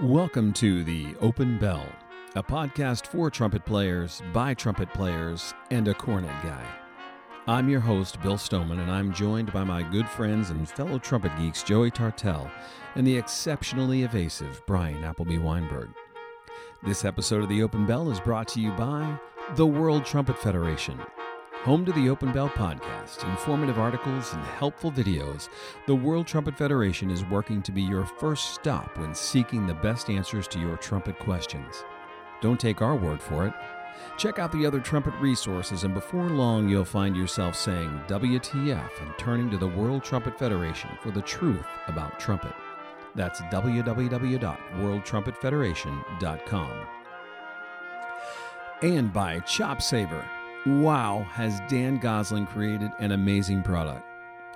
Welcome to The Open Bell, a podcast for trumpet players, by trumpet players, and a cornet guy. I'm your host, Bill Stoneman, and I'm joined by my good friends and fellow trumpet geeks, Joey Tartell and the exceptionally evasive Bryan Appleby Wineberg. This episode of The Open Bell is brought to you by the World Trumpet Federation. Home to the Open Bell podcast, informative articles, and helpful videos, the World Trumpet Federation is working to be your first stop when seeking the best answers to your trumpet questions. Don't take our word for it. Check out the other trumpet resources, and before long, you'll find yourself saying WTF and turning to the World Trumpet Federation for the truth about trumpet. That's www.worldtrumpetfederation.com. And by Chop Saver. Wow, has Dan Gosling created an amazing product.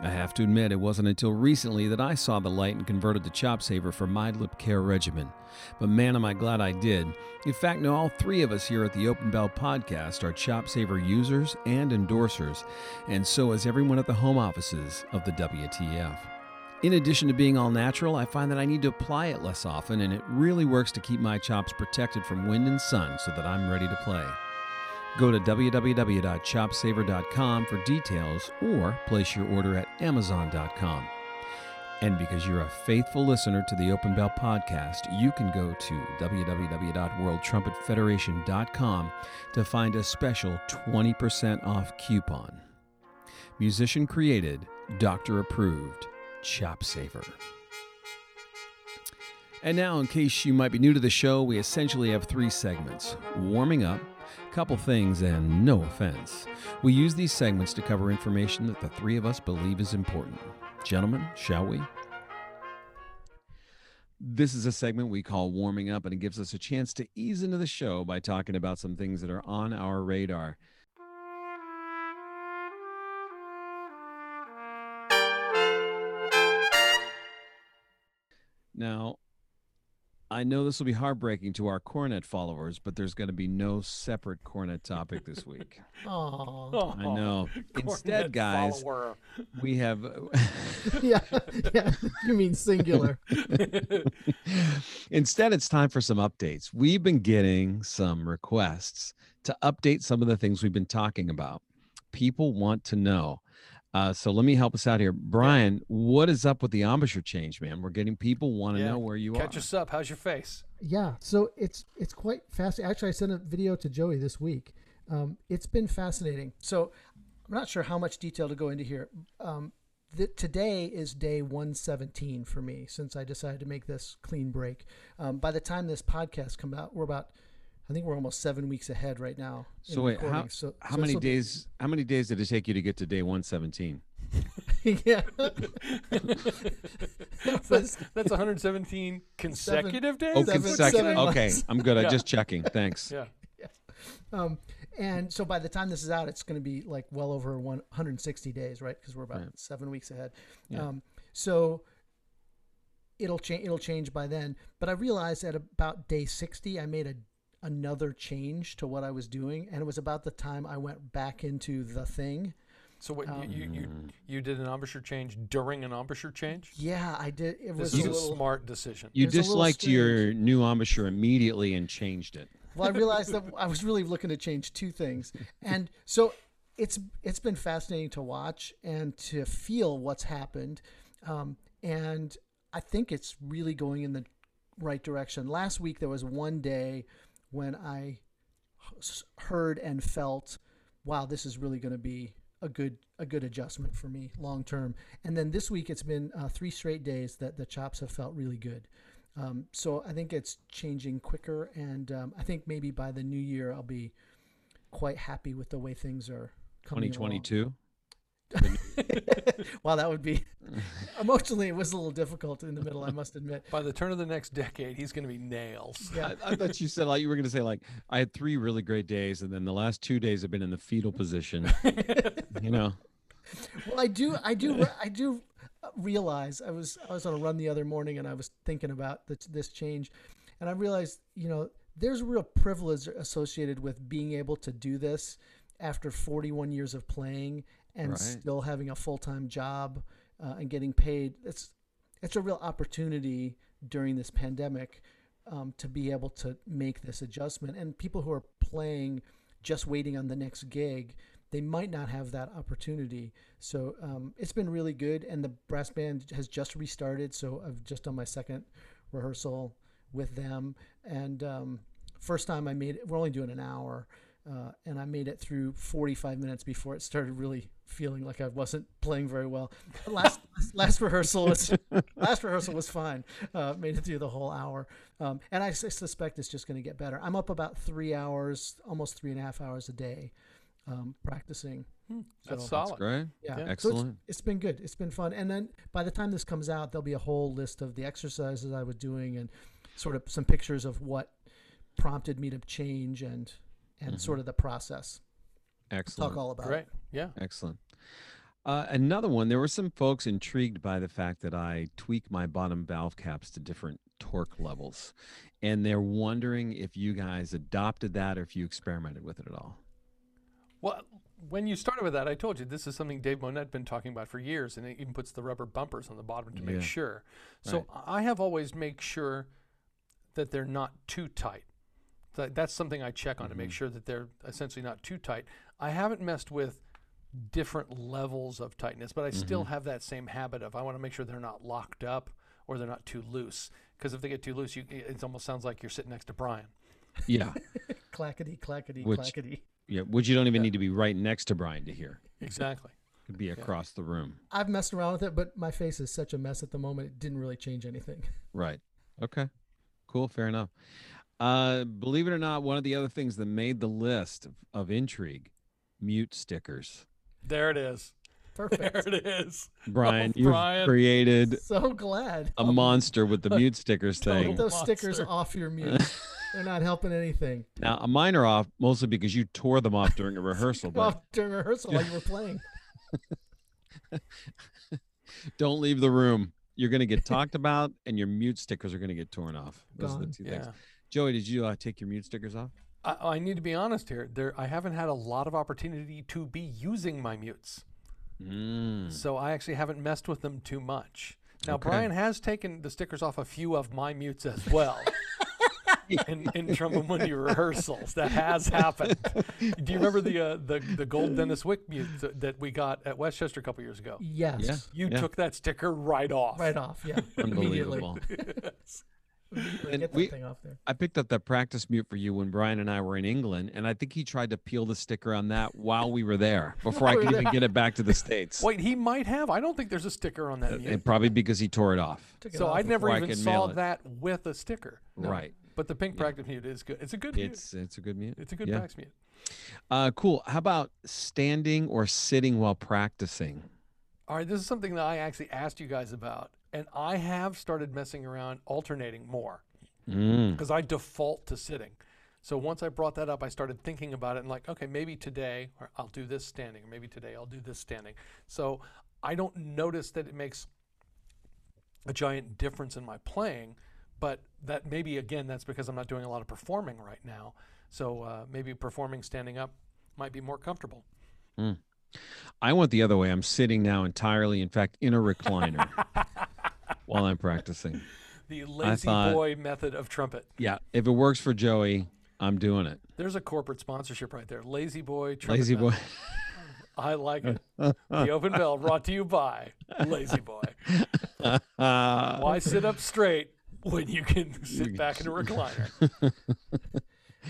I have to admit, it wasn't until recently that I saw the light and converted to Chop Saver for my lip care regimen. But man, am I glad I did. In fact, now all three of us here at the Open Bell podcast are Chop Saver users and endorsers, and so is everyone at the home offices of the WTF. In addition to being all natural, I find that I need to apply it less often, and it really works to keep my chops protected from wind and sun so that I'm ready to play. Go to www.chopsaver.com for details or place your order at amazon.com. And because you're a faithful listener to the Open Bell podcast, you can go to www.worldtrumpetfederation.com to find a special 20% off coupon. Musician created, doctor approved, Chop Saver. And now, in case you might be new to the show, we essentially have three segments warming up, couple things, and no offense. We use these segments to cover information that the three of us believe is important. Gentlemen, shall we? This is a segment we call Warming Up, and it gives us a chance to ease into the show by talking about some things that are on our radar. Now, I know this will be heartbreaking to our cornet followers, but there's going to be no separate cornet topic this week. Oh, I know. Instead, guys, we have. yeah, yeah. You mean singular? Instead, it's time for some updates. We've been getting some requests to update some of the things we've been talking about. People want to know. Uh, so let me help us out here, Bryan. What is up with the embouchure change, man? We're getting people want to Yeah. know where you Catch are. Catch us up. How's your face? Yeah. So it's it's quite fast. Actually, I sent a video to Joey this week. Um, it's been fascinating. So I'm not sure how much detail to go into here. Um, th- today is day 117 for me since I decided to make this clean break. Um, by the time this podcast comes out, we're about I think we're almost seven weeks ahead right now. So wait, how. So- how so many this'll be- days? How many days did it take you to get to day one seventeen? yeah. That's, that's 117 consecutive days. Oh, Seven- consecutive. seven Okay. I'm good. I'm just checking. Thanks. Yeah. Um, and so by the time this is out, it's going to be like well over 160 days, right? Because we're about Right. seven weeks ahead. Yeah. Um, so it'll change. It'll change by then. But I realized at about day 60, I made a another change to what I was doing, and it was about the time I went back into the thing. So what Um, you, you you you did an embouchure change during an embouture change? Yeah, I did. It was This is a a little. smart decision. You It was a little disliked your new embouchure immediately and changed it. well, I realized that I was really looking to change two things, and so it's it's been fascinating to watch and to feel what's happened, um, and I think it's really going in the right direction. Last week there was one day when I heard and felt, wow, this is really going to be a good a good adjustment for me long term. And then this week it's been uh, three straight days that the chops have felt really good. Um, so I think it's changing quicker, and um, I think maybe by the new year I'll be quite happy with the way things are coming. along. 2022. wow, that would be emotionally it was a little difficult in the middle. I must admit. By the turn of the next decade, he's going to be nails. Yeah. I, I thought you said like you were going to say like I had three really great days, and then the last two days have been in the fetal position. you know, Well, I do, I do, I do realize I was I was on a run the other morning and I was thinking about this, this change, and I realized you know there's a real privilege associated with being able to do this after 41 years of playing and Right. still having a full time job uh, and getting paid. It's it's a real opportunity during this pandemic um, to be able to make this adjustment. And people who are playing just waiting on the next gig, they might not have that opportunity. So um, it's been really good. And the brass band has just restarted. So I've just done my second rehearsal with them. And um, first time I made it, we're only doing an hour. Uh, and I made it through 45 minutes before it started really feeling like I wasn't playing very well. Last last rehearsal was last rehearsal was fine. Uh, made it through the whole hour, um, and I suspect it's just going to get better. I'm up about three hours, almost three and a half hours a day, um, practicing. Hmm, that's So- solid. That's great. Yeah, Yeah. So Excellent. it's, it's been good. It's been fun. And then by the time this comes out, there'll be a whole list of the exercises I was doing and sort of some pictures of what prompted me to change and and Mhm. sort of the process. Excellent. Talk all about Great. it. Yeah. Excellent. Uh, another one. There were some folks intrigued by the fact that I tweak my bottom valve caps to different torque levels, and they're wondering if you guys adopted that or if you experimented with it at all. Well, when you started with that, I told you this is something Dave Monette been talking about for years, and it even puts the rubber bumpers on the bottom to Yeah. make sure. So I have always make sure that they're not too tight. That, that's something I check on to make Mhm. sure that they're essentially not too tight. I haven't messed with different levels of tightness, but I still Mhm. have that same habit of I want to make sure they're not locked up or they're not too loose. Because if they get too loose, you, it almost sounds like you're sitting next to Bryan. Yeah. Clackety, clackety, Which- clackety. yeah. Which you don't even Yeah. need to be right next to Bryan to hear. Exactly. Could be across the room. I've messed around with it, but my face is such a mess at the moment. It didn't really change anything. Right. Okay. Cool. Fair enough. Uh, believe it or not, one of the other things that made the list of, of intrigue, mute stickers. There it is. There it is. Bryan, Oh, you've Bryan. created so glad. a monster with the mute stickers thing. Get those stickers off your mute. They're not helping anything. Now, uh, mine are off mostly because you tore them off during a rehearsal. But Well, during rehearsal while you were playing. don't leave the room. You're going to get talked about, and your mute stickers are going to get torn off. Those are the Gone. two things. Yeah. Joey, did you uh, take your mute stickers off? I, I need to be honest here. There, I haven't had a lot of opportunity to be using my mutes, Mm. so I actually haven't messed with them too much. Now, Okay. Bryan has taken the stickers off a few of my mutes as well. in, in Tromba Mundi rehearsals, that has happened. Do you remember the uh, the the gold Dennis Wick mute that we got at Westchester a couple years ago? Yes. Yeah. You yeah. took that sticker right off. Right off. Yeah. Immediately. Unbelievable. Immediately And Get that we- thing off there. I picked up that practice mute for you when Bryan and I were in England, and I think he tried to peel the sticker on that while we were there before I could even get it back to the States. Wait, he might have. I don't think there's a sticker on that And mute. probably because he tore it off. It So off I never before I even saw that with a sticker. No. Right. But the pink Yeah. practice mute is good. It's a good mute. It's it's a good mute. It's a good yeah. practice mute. Uh, cool. How about standing or sitting while practicing? All right, this is something that I actually asked you guys about, and I have started messing around, alternating more Mm. because I default to sitting. So once I brought that up, I started thinking about it and like, okay, maybe today or I'll do this standing, or maybe today I'll do this standing. So I don't notice that it makes a giant difference in my playing, but that maybe again that's because I'm not doing a lot of performing right now. So uh, maybe performing standing up might be more comfortable. I went the other way. I'm sitting now entirely, in fact, in a recliner while I'm practicing. The lazy thought- boy method of trumpet. Yeah. If it works for Joey, I'm doing it. There's a corporate sponsorship right there. Lazy boy. Trumpet Lazy boy. I like it. the open bell brought to you by Lazy Boy. Why sit up straight when you can sit back in a recliner?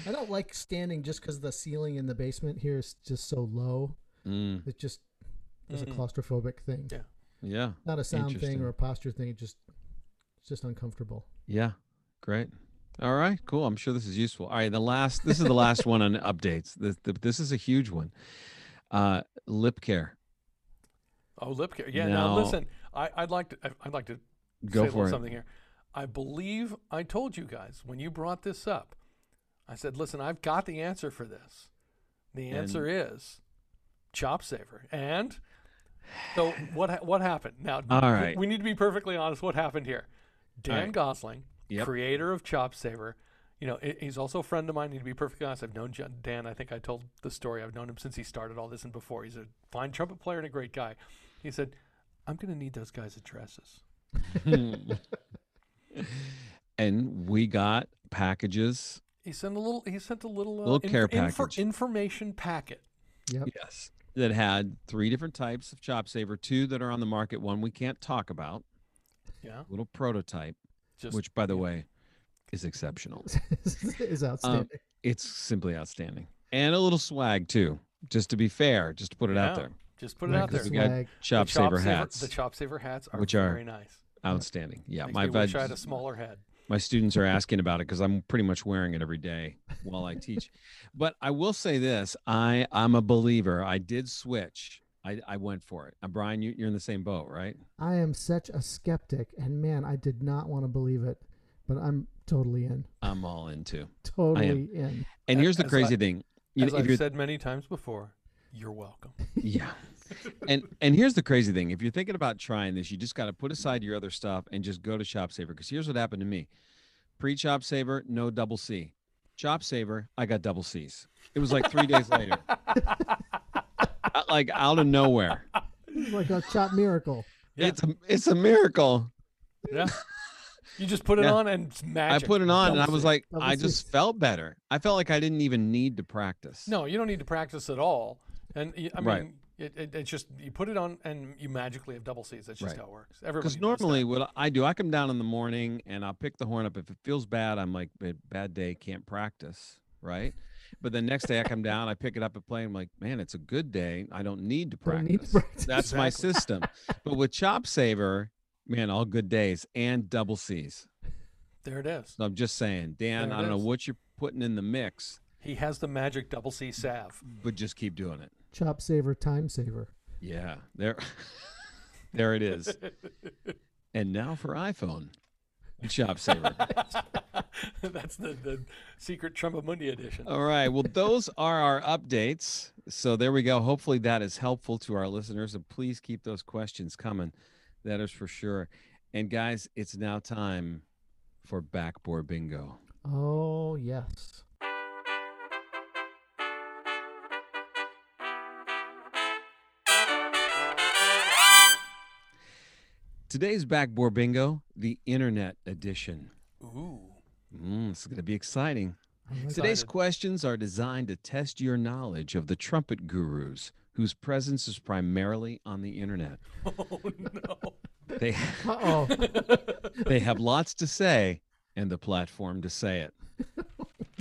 I don't like standing just because the ceiling in the basement here is just so low. Mm, It just is a Mhm. claustrophobic thing. Yeah. Yeah. Not a sound thing or a posture thing. It just it's just uncomfortable. Yeah. Great. All right. Cool. I'm sure this is useful. All right. The last, this is the last one on updates. This, the, this is a huge one. Uh, lip care. Oh, lip care. Yeah. Now, Now- listen, I, I'd like to. I'd like to Go say for little something here. I believe I told you guys when you brought this up. I said, "Listen, I've got the answer for this. The And- answer is chop saver." And so what? ha- What happened? Now, All we- need to be perfectly honest. What happened here? Dan right. Gosling, Yep. creator of Chop Saver. You know, he- he's also a friend of mine. Need to be perfectly honest. I've known Jan- Dan. I think I told the story. I've known him since he started all this and before. He's a fine trumpet player and a great guy. He said, "I'm going to need those guys' addresses." and we got packages. He sent a little. He sent a little, uh, Little care package. information packet. Yep. Yes. That had three different types of chop saver, two that are on the market, one we can't talk about, Yeah, little prototype, just which by the yeah. way is exceptional. is outstanding. Um, it's simply outstanding. And a little swag too, just to be fair, just to put it out there. just put it out there. we got swag. Chop The saver hats. The chop saver hats are Which are- very nice. outstanding. Yeah, Makes my me wish I had a smaller head. My students are asking about it because I'm pretty much wearing it every day while I teach. but I will say this: I I'm a believer. I did switch. I, I went for it. Uh, Bryan, you, you're in the same boat, right? I am such a skeptic, and man, I did not want to believe it, but I'm totally in. I'm all into. Totally in. And A- here's the as crazy I- thing. You As I've said many times before, you're welcome. yeah. And and here's the crazy thing. If you're thinking about trying this, you just got to put aside your other stuff and just go to Chop Saver. Because here's what happened to me: pre Chop Saver, no double C. Chop Saver, I got double C's. It was like three days later, like out of nowhere. Like a chop miracle. Yeah. It's a it's a miracle. Yeah. You just put it Yeah. on and it's magic. I put it on and I was like, Double I C's. just felt better. I felt like I didn't even need to practice. No, you don't need to practice at all. And y- I mean, Right. It, it, it's just you put it on and you magically have double C's. That's just Right. how it works. Because normally what I do, I come down in the morning and I'll pick the horn up. If it feels bad, I'm like, bad day, can't practice, right? But the next day I come down, I pick it up and play. I'm like, man, it's a good day. I don't need to practice. need to practice. That's my system. But with Chop Saver, man, all good days and double C's. there it is. So I'm just saying, Dan, I don't know what you're putting in the mix, He has the magic double C salve. but just keep doing it. Chop saver, time saver. Yeah, there, there it is. And now for iPhone, Chop Saver. That's the, the secret Tromba Mundi edition. All right. Well, those are our updates. So there we go. Hopefully that is helpful to our listeners. And please keep those questions coming. That is for sure. And guys, it's now time for backbore bingo. Oh yes. Today's backbore bingo, the internet edition. Ooh. Mm, it's going to be exciting. I like Today's Excited. questions are designed to test your knowledge of the trumpet gurus whose presence is primarily on the internet. Oh no. They Uh oh. they have lots to say and the platform to say it.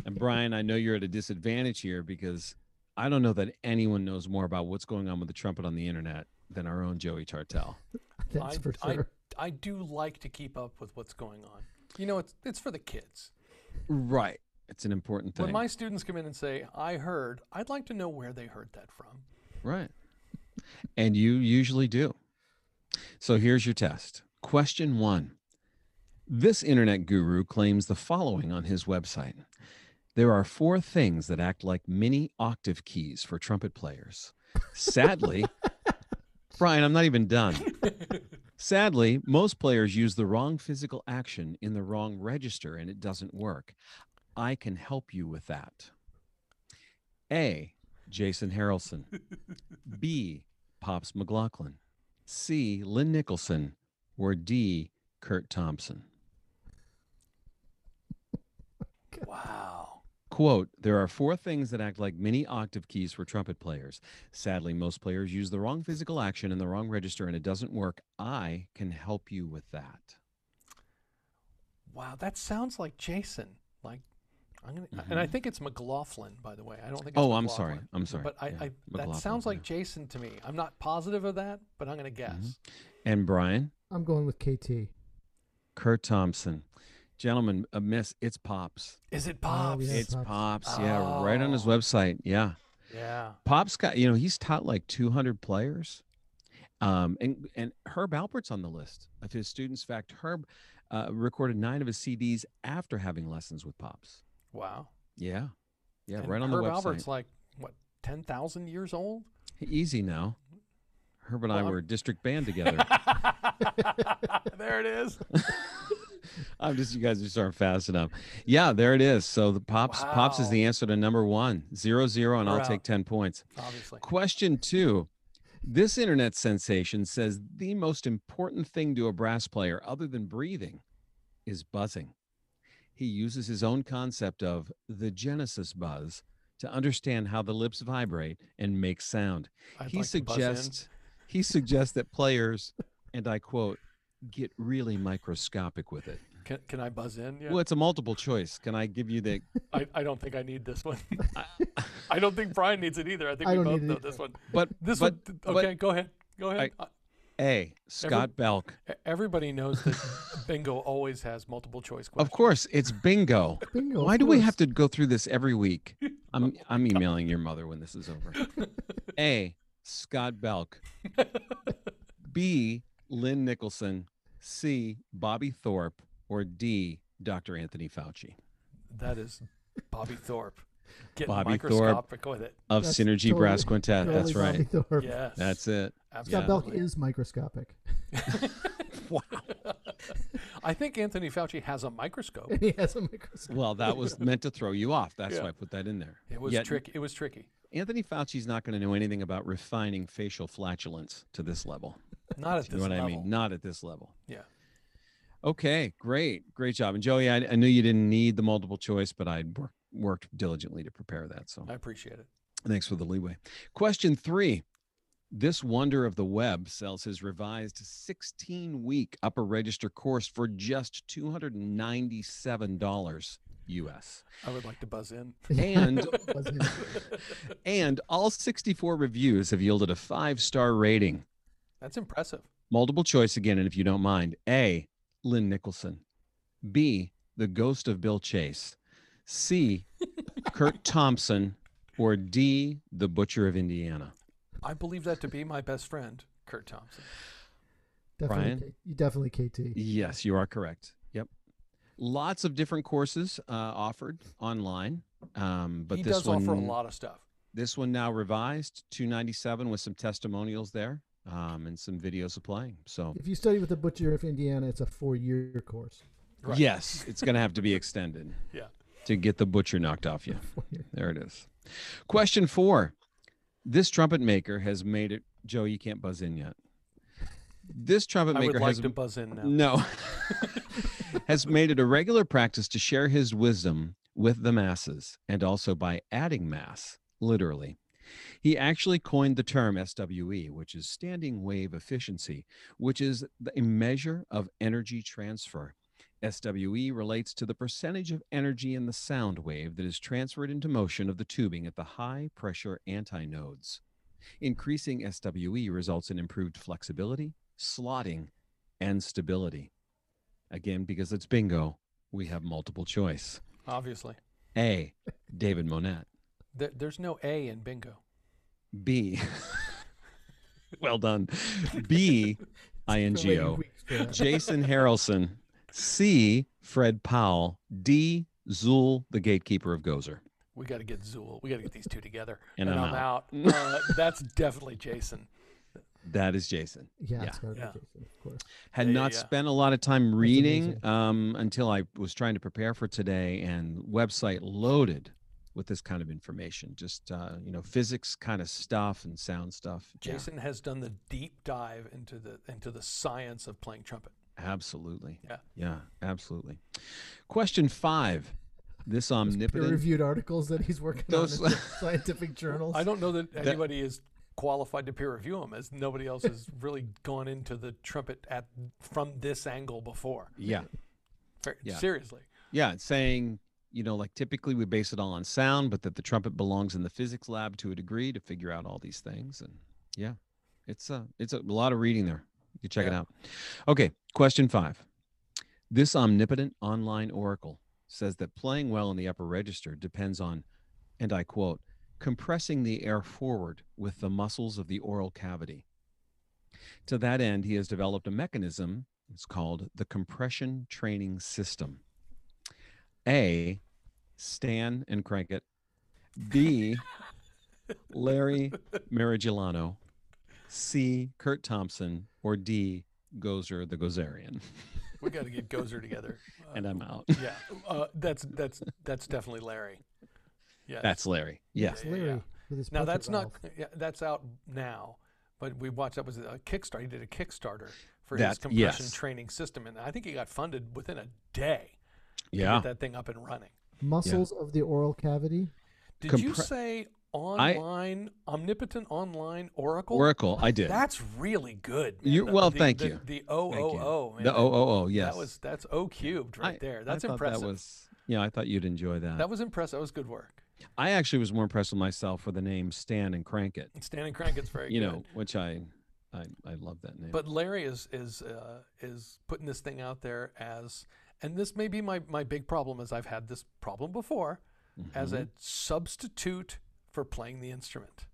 And Bryan, I know you're at a disadvantage here because I don't know that anyone knows more about what's going on with the trumpet on the internet than our own Joey Tartell. That's I, for I, sure. I do like to keep up with what's going on. You know, it's it's for the kids. Right. It's an important thing. When my students come in and say, "I heard," I'd like to know where they heard that from. Right. And you usually do. So here's your test. Question one. This internet guru claims the following on his website There are four things that act like mini octave keys for trumpet players. Sadly, Bryan, I'm not even done. Sadly, most players use the wrong physical action in the wrong register and it doesn't work. I can help you with that. A. Jason Harrelson. B. Pops McLaughlin. C. Lynn Nicholson. Or D. Kurt Thompson. Wow. Quote, there are four things that act like mini octave keys for trumpet players. Sadly, most players use the wrong physical action in the wrong register and it doesn't work. I can help you with that. Wow, that sounds like Jason. Like I'm gonna, and I Mhm. think it's McLaughlin, by the way. I don't think. It's Oh, I'm sorry. I'm sorry. But I, Yeah, I that sounds like yeah. Jason to me. I'm not positive of that, but I'm gonna Mm-hmm. guess. And Bryan, I'm going with KT. Kurt Thompson. Gentlemen, a miss. It's Pops. Is it Oh, Pops? yeah. It's Pops. Pops. Yeah, right on his Oh. website. Yeah. Yeah. Pop's got, you know, he's taught like 200 players. Um, and, and Herb Alpert's on the list of his students. In fact, Herb uh, recorded nine of his CDs after having lessons with Pops. Wow. Yeah. Yeah, And right on Herb the website. Alpert's like what, ten thousand years old? Easy now. Herb and I Well, I'm- were district band together. there it is. I'm just, you guys just aren't fast enough. Yeah, there it is. So the Pops, Pops is the answer to number one, zero, zero, and We're I'll out. take 10 points. Obviously. Question two. This internet sensation says the most important thing to a brass player, other than breathing, is buzzing. he uses his own concept of the Genesis buzz to understand how the lips vibrate and make sound. I'd he like to buzz in. suggests he suggests that players, and I quote, get really microscopic with it. Can, can I buzz in? Yeah. Well, it's a multiple choice. Can I give you the I, I don't think I need this one. I don't think Bryan needs it either. I think I we both know either. this one. but This but, one. but- Okay, go ahead. Go ahead. Uh, A. Scott Belk. e- Everybody knows that bingo always has multiple choice questions. Of course, it's bingo. Bingo. Why of do we have to go through this every week? I'm I'm emailing your mother when this is over. A. Scott Belk. B. Lynn Nicholson. C. Bobby Thorpe. Or D. Dr. Anthony Fauci That is Bobby Thorpe. Getting Bobby Thorpe. with it. of That's Synergy totally- Brass Quintet. Totally That's right. Thorpe. Yes. That's it. Scott Belk is microscopic. Wow. I think Anthony Fauci has a microscope. he has a microscope. Well, that was meant to throw you off. That's Yeah. why I put that in there. It was Yet, tricky. It was tricky. Anthony Fauci's not going to know anything about refining facial flatulence to this level. Not at You this know what level. I mean? Not at this level. Yeah. Okay, great, great job. And Joey, I, I knew you didn't need the multiple choice, but I wor- worked diligently to prepare that. So I appreciate it. thanks for the leeway. Question three: This wonder of the web sells his revised 16-week upper register course for just two hundred and ninety-seven dollars US, I would like to buzz in. and Wasn't and all 64 reviews have yielded a five-star rating. That's impressive. Multiple choice again, and if you don't mind, A. Lynn Nicholson, B. The Ghost of Bill Chase, C. Kurt Thompson, or D. The Butcher of Indiana. I believe that to be my best friend, Kurt Thompson. Definitely, Bryan? You definitely KT. Yes, you are correct. Yep. Lots of different courses uh, offered online, um, but this one. he this does one, offer a lot of stuff. this one now revised, 297 with some testimonials there um, and some videos of playing. So If you study with the Butcher of Indiana, it's a four-year course. Right. yes, it's going to have to be extended. Yeah. to get the butcher knocked off you. There it is. Question four. This trumpet maker has made it. Joe, you can't buzz in yet. This trumpet I maker would like has to buzz in now. no has made it a regular practice to share his wisdom with the masses and also by adding mass, literally. He actually coined the term SWE, which is standing wave efficiency, which is a measure of energy transfer. SWE relates to the percentage of energy in the sound wave that is transferred into motion of the tubing at the high pressure antinodes. Increasing SWE results in improved flexibility, slotting, and stability. Again, because it's bingo, we have multiple choice. Obviously. A. David Monette. There, there's no A in bingo. B. well done. B. Waiting INGO. weeks for that. Jason Harrelson. C. Fred Powell. D. Zuul, the gatekeeper of Gozer. We got to get Zuul. We got to get these two together. And I'm out. out. Uh, that's definitely Jason. That is Jason. Yeah, Yeah. it's gotta be Yeah. Jason, of course. Had Yeah, not yeah. spent a lot of time reading um, until I was trying to prepare for today, and website loaded with this kind of information. Just uh, you know, physics kind of stuff and sound stuff. Yeah, Jason has done the deep dive into the into the science of playing trumpet. absolutely. Yeah. Yeah, absolutely. Question five. This omnipotent. Peer-reviewed articles that he's working Those- on in scientific journals. I don't know that anybody is qualified to peer review them as nobody else has really gone into the trumpet at from this angle before. Yeah, Fer- Yeah. Seriously. yeah. Saying you know, like typically we base it all on sound, but that the trumpet belongs in the physics lab to a degree to figure out all these things. And yeah, it's a it's a lot of reading there. You check it out. Okay, question five. This omnipotent online oracle says that playing well in the upper register depends on, and I quote, compressing the air forward with the muscles of the oral cavity. To that end, he has developed a mechanism. It's called the compression training system. A, Stan and crank it. B, Larry Marigilano. C, Kurt Thompson. Or D, Gozer the Gozerian. We got to get Gozer together. And Uh, I'm out. yeah, uh, that's that's that's definitely Larry. Yeah, That's Larry. Yes. It's Larry yeah. with his now that's not yeah, that's out now, but we watched that was a Kickstarter. He did a Kickstarter for That- his compression yes. training system, and I think he got funded within a day. To Yeah. get that thing up and running. Muscles of the oral cavity. Did you say online, omnipotent online oracle? Oracle, I did. That's really good. man. You- The- well, the- thank the- you. The O Thank O you. O. man, the that- O O O, yes. That was that's O cubed right I- there. I That's thought impressive. That was, yeah, I thought you'd enjoy that. That was impressive. That was good work. I actually was more impressed with myself for the name Stan and Crank It. Standing crank, it's very You good. know, which I, I, I love that name. But Larry is is uh, is putting this thing out there as, and this may be my my big problem, as I've had this problem before, as Mm-hmm. a substitute for playing the instrument.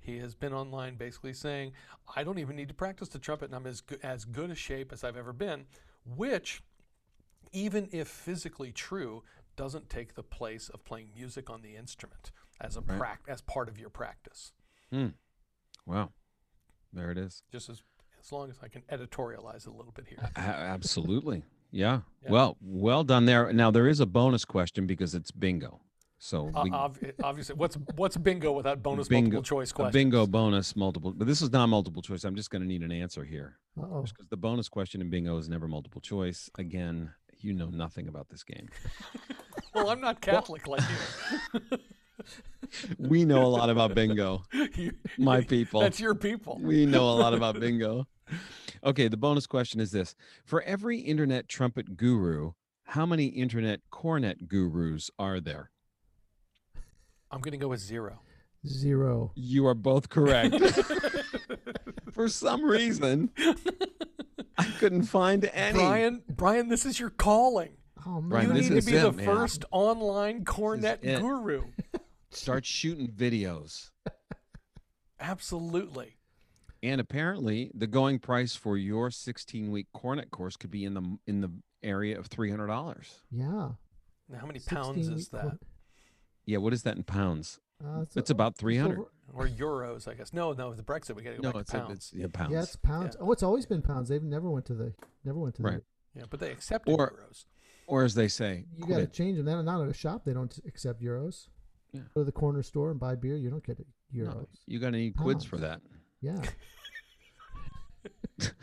He has been online basically saying, I don't even need to practice the trumpet, and I'm as good, as good a shape as I've ever been, which, even if physically true, doesn't take the place of playing music on the instrument as a Right. prac- as part of your practice. wow, there it is. Just as as long as I can editorialize a little bit here. A- absolutely, yeah. Yeah. Well, well done there. Now there is a bonus question because it's bingo. So Uh, we, ob- obviously, what's what's bingo without bonus Bingo- multiple choice a questions? bingo bonus multiple, but this is not multiple choice. I'm just going to need an answer here Uh oh. because the bonus question in bingo is never multiple choice. Again, you know nothing about this game. Well, I'm not Catholic like you. we know a lot about bingo. you. You- My people. That's your people. we know a lot about bingo. Okay, the bonus question is this For every internet trumpet guru, how many internet cornet gurus are there? I'm going to go with zero. Zero. You are both correct. For some reason, I couldn't find any. Bryan, Bryan, this is your calling. Oh man. Bryan, you need to be the man. first online cornet guru. Start shooting videos. Absolutely. And apparently, the going price for your 16 week cornet course could be in the in the area of $300. Yeah. Now, how many pounds is that? cor- Yeah, what is that in pounds? Uh, it's, It's a- about just 300. over- Or euros, I guess. No, no, the Brexit, we got to go No, back it's, to a, pounds. it's yeah, pounds. Yeah, it's pounds. Yeah. Oh, it's always been pounds. They've never went to the never went to Right. yeah, but they accept Or- euros. or as they say. You got to change them. They're not at a shop. They don't accept euros. Yeah. Go to the corner store and buy beer. You don't get euros. No, you got to need quids for that. Pounds. Yeah.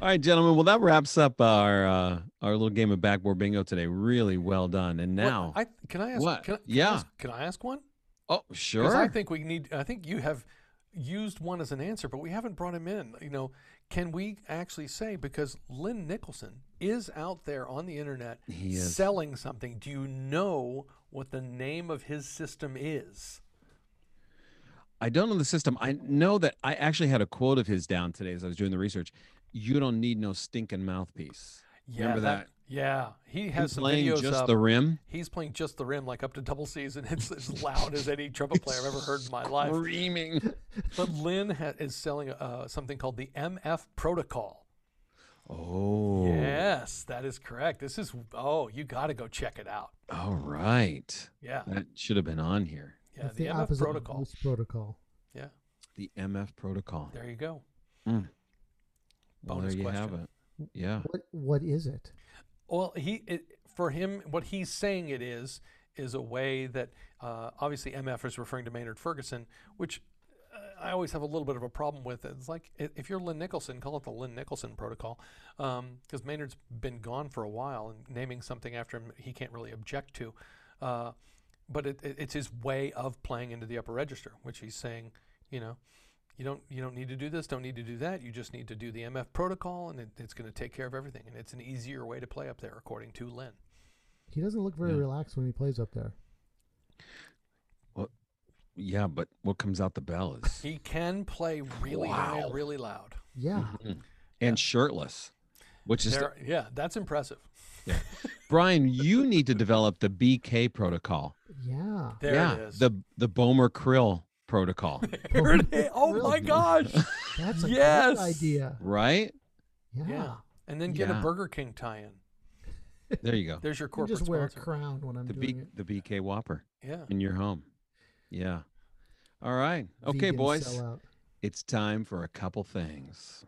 All right, gentlemen. Well, that wraps up our uh, our little game of backbore bingo today. Really well done. And What- now, I, can I ask? What? Can I, can I Yeah. ask- can I ask one? oh, Because sure. I think we need. I think you have used one as an answer, but we haven't brought him in. You know, can we actually say because Lynn Nicholson is out there on the internet selling something? Do you know what the name of his system is? I don't know the system. I know that I actually had a quote of his down today as I was doing the research. You don't need no stinking mouthpiece. Yeah, Remember that? Yeah, he has some playing just up. the rim, He's playing just the rim, like up to double C's, and it's as loud as any trumpet player I've ever heard in my life. screaming. But Lynn ha- is selling uh, something called the MF Protocol. Oh, Yes, that is correct. This is oh, you got to go check it out. all right. Yeah, That should have been on here. Yeah, That's the, the, MF opposite Protocol. of protocol. Yeah, The MF protocol. there you go. Mm. Well, Bonus there you have question. it. Yeah. What what is it? Well, he it, for him, what he's saying it is is a way that uh, obviously MF is referring to Maynard Ferguson, which uh, I always have a little bit of a problem with. It's like if you're Lynn Nicholson, call it the Lynn Nicholson protocol, because Maynard's been gone for a while, and naming something after him he can't really object to. Uh, but it, it, it's his way of playing into the upper register, which he's saying, you know, you don't you don't need to do this, don't need to do that. You just need to do the MF protocol, and it, it's going to take care of everything. And it's an easier way to play up there, according to Lynn. He doesn't look very Yeah. relaxed when he plays up there. Well, Yeah, but what comes out the bell is He can play really high really loud. Yeah. Mhm. and shirtless, which is There, yeah, that's impressitive. Bryan. You need to develop the BK protocol. Yeah. There yeah, it is. the the Bomer Krill protocol, There it is. Oh my gosh! That's a Yes. great idea. right? Yeah. Yeah. And then get Yeah. a Burger King tie-in. There you go. There's your I can corporate just wear a crown when I'm The doing B it. the BK Whopper Yeah. in your home. Yeah. All right. Okay, Vegan boys. sellout. It's time for a couple things.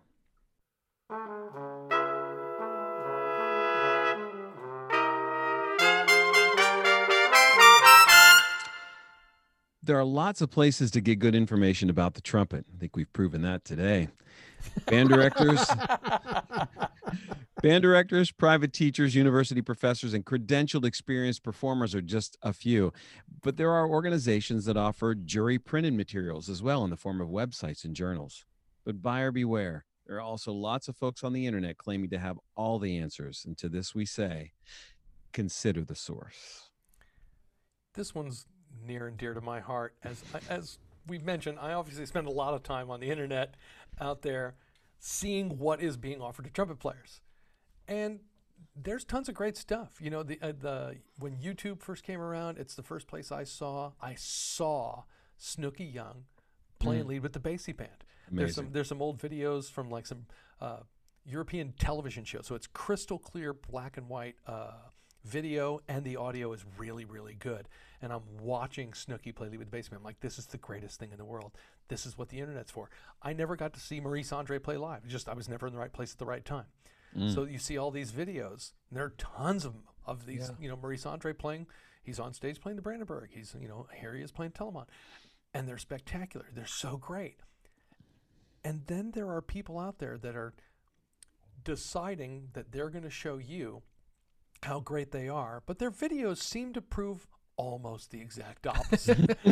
There are lots of places to get good information about the trumpet. I think we've proven that today. Band directors, Band directors, private teachers, university professors, and credentialed experienced performers are just a few. But there are organizations that offer jury printed materials as well in the form of websites and journals. But buyer beware. There are also lots of folks on the internet claiming to have all the answers. And to this we say, consider the source. This one's near and dear to my heart. As, as we've mentioned, I obviously spend a lot of time on the internet out there seeing what is being offered to trumpet players. And there's tons of great stuff. You know, the, uh, the when YouTube first came around, it's the first place I saw I saw Snooky Young playing mm. lead with the Basie band. Amazing. There's some there's some old videos from like some uh, European television shows. So it's crystal clear black and white uh, video, and the audio is really really good. And I'm watching Snooky play lead with the Basie band. I'm like, this is the greatest thing in the world. This is what the internet's for. I never got to see Maurice Andre play live. Just I was never in the right place at the right time. Mm. So you see all these videos. And there are tons of of these. Yeah. You know, Maurice Andre playing. He's on stage playing the Brandenburg. He's you know here he is playing Telemann, and they're spectacular. They're so great. And then there are people out there that are deciding that they're going to show you how great they are, but their videos seem to prove almost the exact opposite.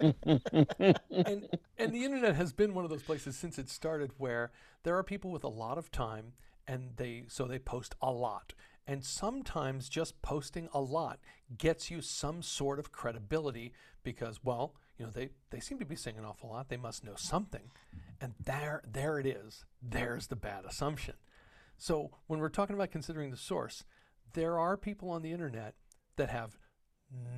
and and the internet has been one of those places since it started where there are people with a lot of time and they so they post a lot. And sometimes just posting a lot gets you some sort of credibility because well, you know, they, they seem to be singing an awful lot. They must know something. And there, there it is. There's the bad assumption. So when we're talking about considering the source, there are people on the internet that have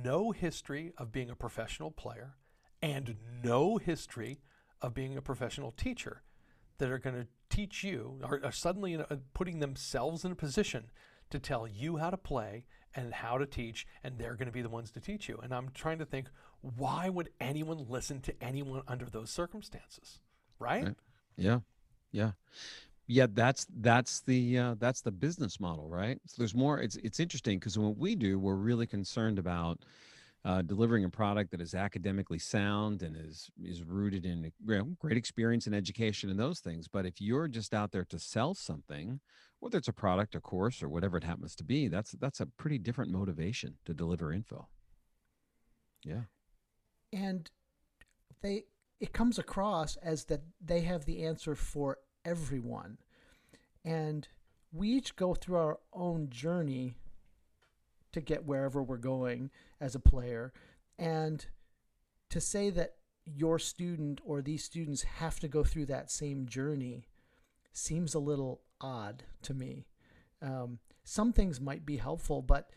no history of being a professional player and no history of being a professional teacher that are going to teach you, or are suddenly a, uh, putting themselves in a position to tell you how to play and how to teach, and they're going to be the ones to teach you. And I'm trying to think, why would anyone listen to anyone under those circumstances? Right? right. Yeah. Yeah. Yeah, that's that's the uh, that's the business model, right? So there's more. It's it's interesting because what we do, we're really concerned about uh, delivering a product that is academically sound and is is rooted in you know, great experience and education and those things. But if you're just out there to sell something, whether it's a product, a course, or whatever it happens to be, that's that's a pretty different motivation to deliver info. Yeah and they it comes across as that they have the answer for everyone. And we each go through our own journey to get wherever we're going as a player. And to say that your student or these students have to go through that same journey seems a little odd to me. Um, some things might be helpful but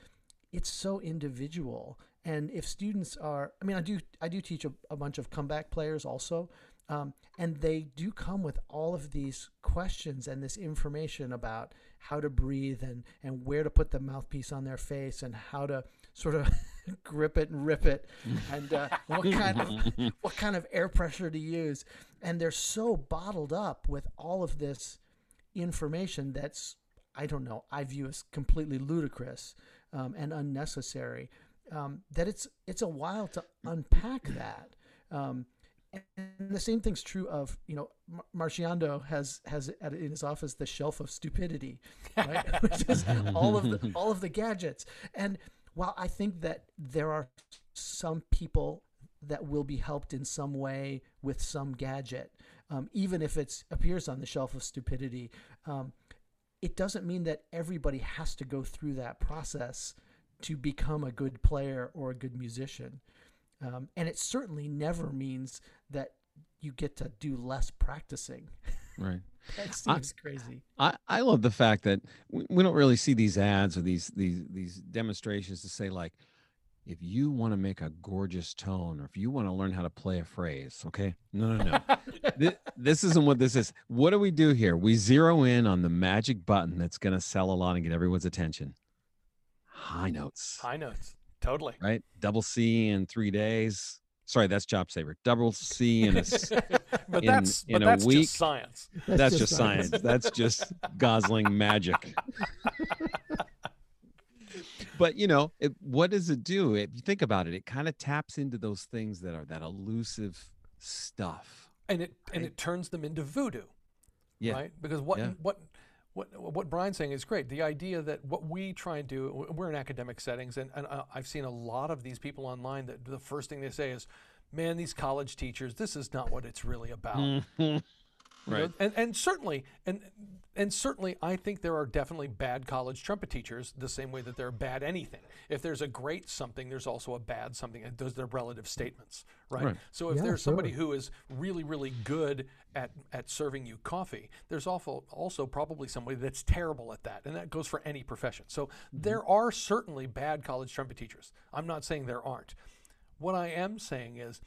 it's so individual. And if students are, I mean, I do I do teach a, a bunch of comeback players also, um, and they do come with all of these questions and this information about how to breathe and and where to put the mouthpiece on their face and how to sort of grip it and rip it and uh, what kind of what kind of air pressure to use and they're so bottled up with all of this information that's I don't know I view as completely ludicrous um, and unnecessary um, that it's it's a while to unpack that. Um, and the same thing's true of you know Marciando has has at, in his office the shelf of stupidity, right? Which is all of the all of the gadgets. And while I think that there are some people that will be helped in some way with some gadget, um, even if it appears on the shelf of stupidity, um, it doesn't mean that everybody has to go through that process to become a good player or a good musician. Um, and it certainly never means that you get to do less practicing. Right. that seems I, crazy. I, I love the fact that we, we don't really see these ads or these these these demonstrations to say like, if you want to make a gorgeous tone or if you want to learn how to play a phrase, okay? No, no, no. this, this isn't what this is. What do we do here? We zero in on the magic button that's going to sell a lot and get everyone's attention high notes. High notes. Totally. Right? Double C in three days. Sorry, that's chop saver. Double C in a, but in, that's, in but a that's week. science. That's, that's just, science. science. that's just Gosling magic. but you know, it, what does it do? If you think about it, it kind of taps into those things that are that elusive stuff. And it right? and it turns them into voodoo. Yeah. Right? Because what yeah. what what what Bryan's saying is great. The idea that what we try and do, we're in academic settings, and, and uh, I've seen a lot of these people online that the first thing they say is, "Man, these college teachers, this is not what it's really about." Mm-hmm. You know, Right. and and certainly and and certainly I think there are definitely bad college trumpet teachers the same way that there are bad anything. If there's a great something, there's also a bad something. And those are relative statements, right? Right. So if Yeah, there's somebody sure. who is really really good at at serving you coffee, there's also also probably somebody that's terrible at that, and that goes for any profession. So mm-hmm. there are certainly bad college trumpet teachers. I'm not saying there aren't. What I am saying is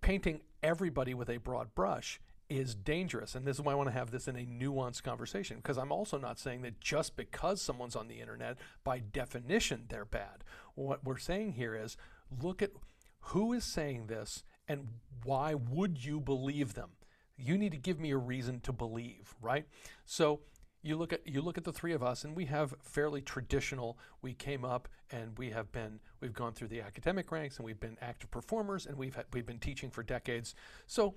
painting everybody with a broad brush is dangerous. And this is why I want to have this in a nuanced conversation because I'm also not saying that just because someone's on the internet, by definition, they're bad. What we're saying here is look at who is saying this and why would you believe them? You need to give me a reason to believe, right? So you look at you look at the three of us and we have fairly traditional we came up and we have been we've gone through the academic ranks and we've been active performers and we've we've been teaching for decades so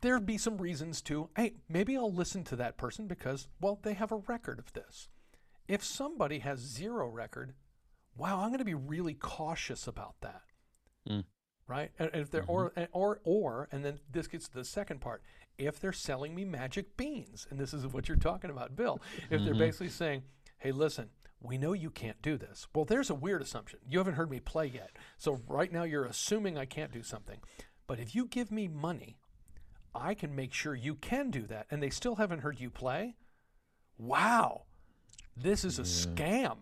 there'd be some reasons to hey maybe i'll listen to that person because well they have a record of this. If somebody has zero record wow i'm going to be really cautious about that. Mm. right? And if they're or or or and then this gets to the second part if they're selling me magic beans and this is what you're talking about bill if they're basically saying hey listen we know you can't do this. Well there's a weird assumption. You haven't heard me play yet. So right now you're assuming i can't do something. But if you give me money i can make sure you can do that and they still haven't heard you play? Wow. This is a scam.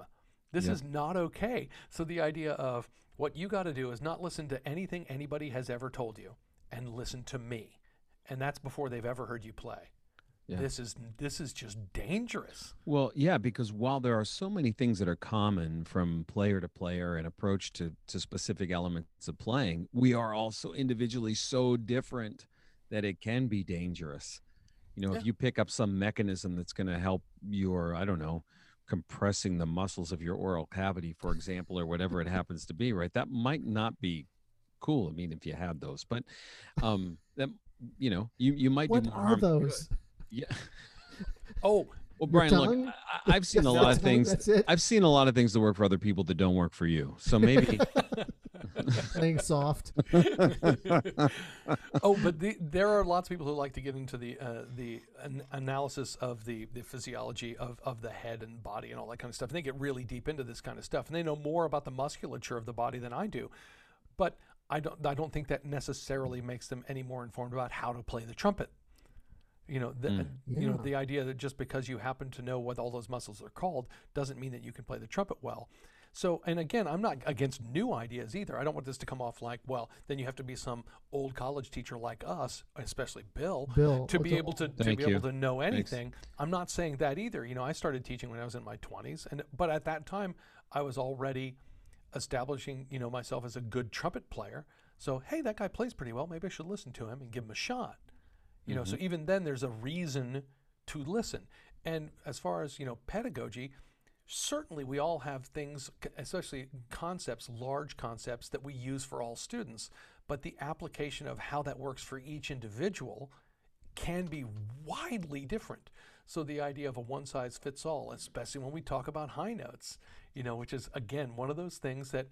This Yep. is not okay. So the idea of what you got to do is not listen to anything anybody has ever told you and listen to me. And that's before they've ever heard you play. Yeah. this is this is just dangerous. Well, yeah, because while there are so many things that are common from player to player and approach to, to specific elements of playing, we are also individually so different that it can be dangerous. You know, Yeah. if you pick up some mechanism that's going to help your, I don't know, compressing the muscles of your oral cavity, for example, or whatever it happens to be, right? That might not be cool. I mean, if you had those, but um, that you know, you you might What do more are harm than good. those? Yeah. oh Well, Bryan, look, I, I've seen a lot of things. That's it. I've seen a lot of things that work for other people that don't work for you. So maybe Playing soft. oh, but the, there are lots of people who like to get into the uh, the an analysis of the, the physiology of, of the head and body and all that kind of stuff. And they get really deep into this kind of stuff, and they know more about the musculature of the body than I do. But I don't I don't think that necessarily makes them any more informed about how to play the trumpet. You know, the, you know the idea that just because you happen to know what all those muscles are called doesn't mean that you can play the trumpet well. So, and again, I'm not against new ideas either. I don't want this to come off like, well, then you have to be some old college teacher like us, especially Bill, Bill, to be able to, to be you. able to know anything. I'm not saying that either. You know, I started teaching when I was in my 20s, and but at that time, I was already establishing, you know, myself as a good trumpet player. So, hey, that guy plays pretty well. Maybe I should listen to him and give him a shot. You know, so mm-hmm. even then, there's a reason to listen. And as far as you know, pedagogy, certainly we all have things, especially concepts, large concepts that we use for all students. But the application of how that works for each individual can be widely different. So the idea of a one size fits all, especially when we talk about high notes, you know, which is again one of those things that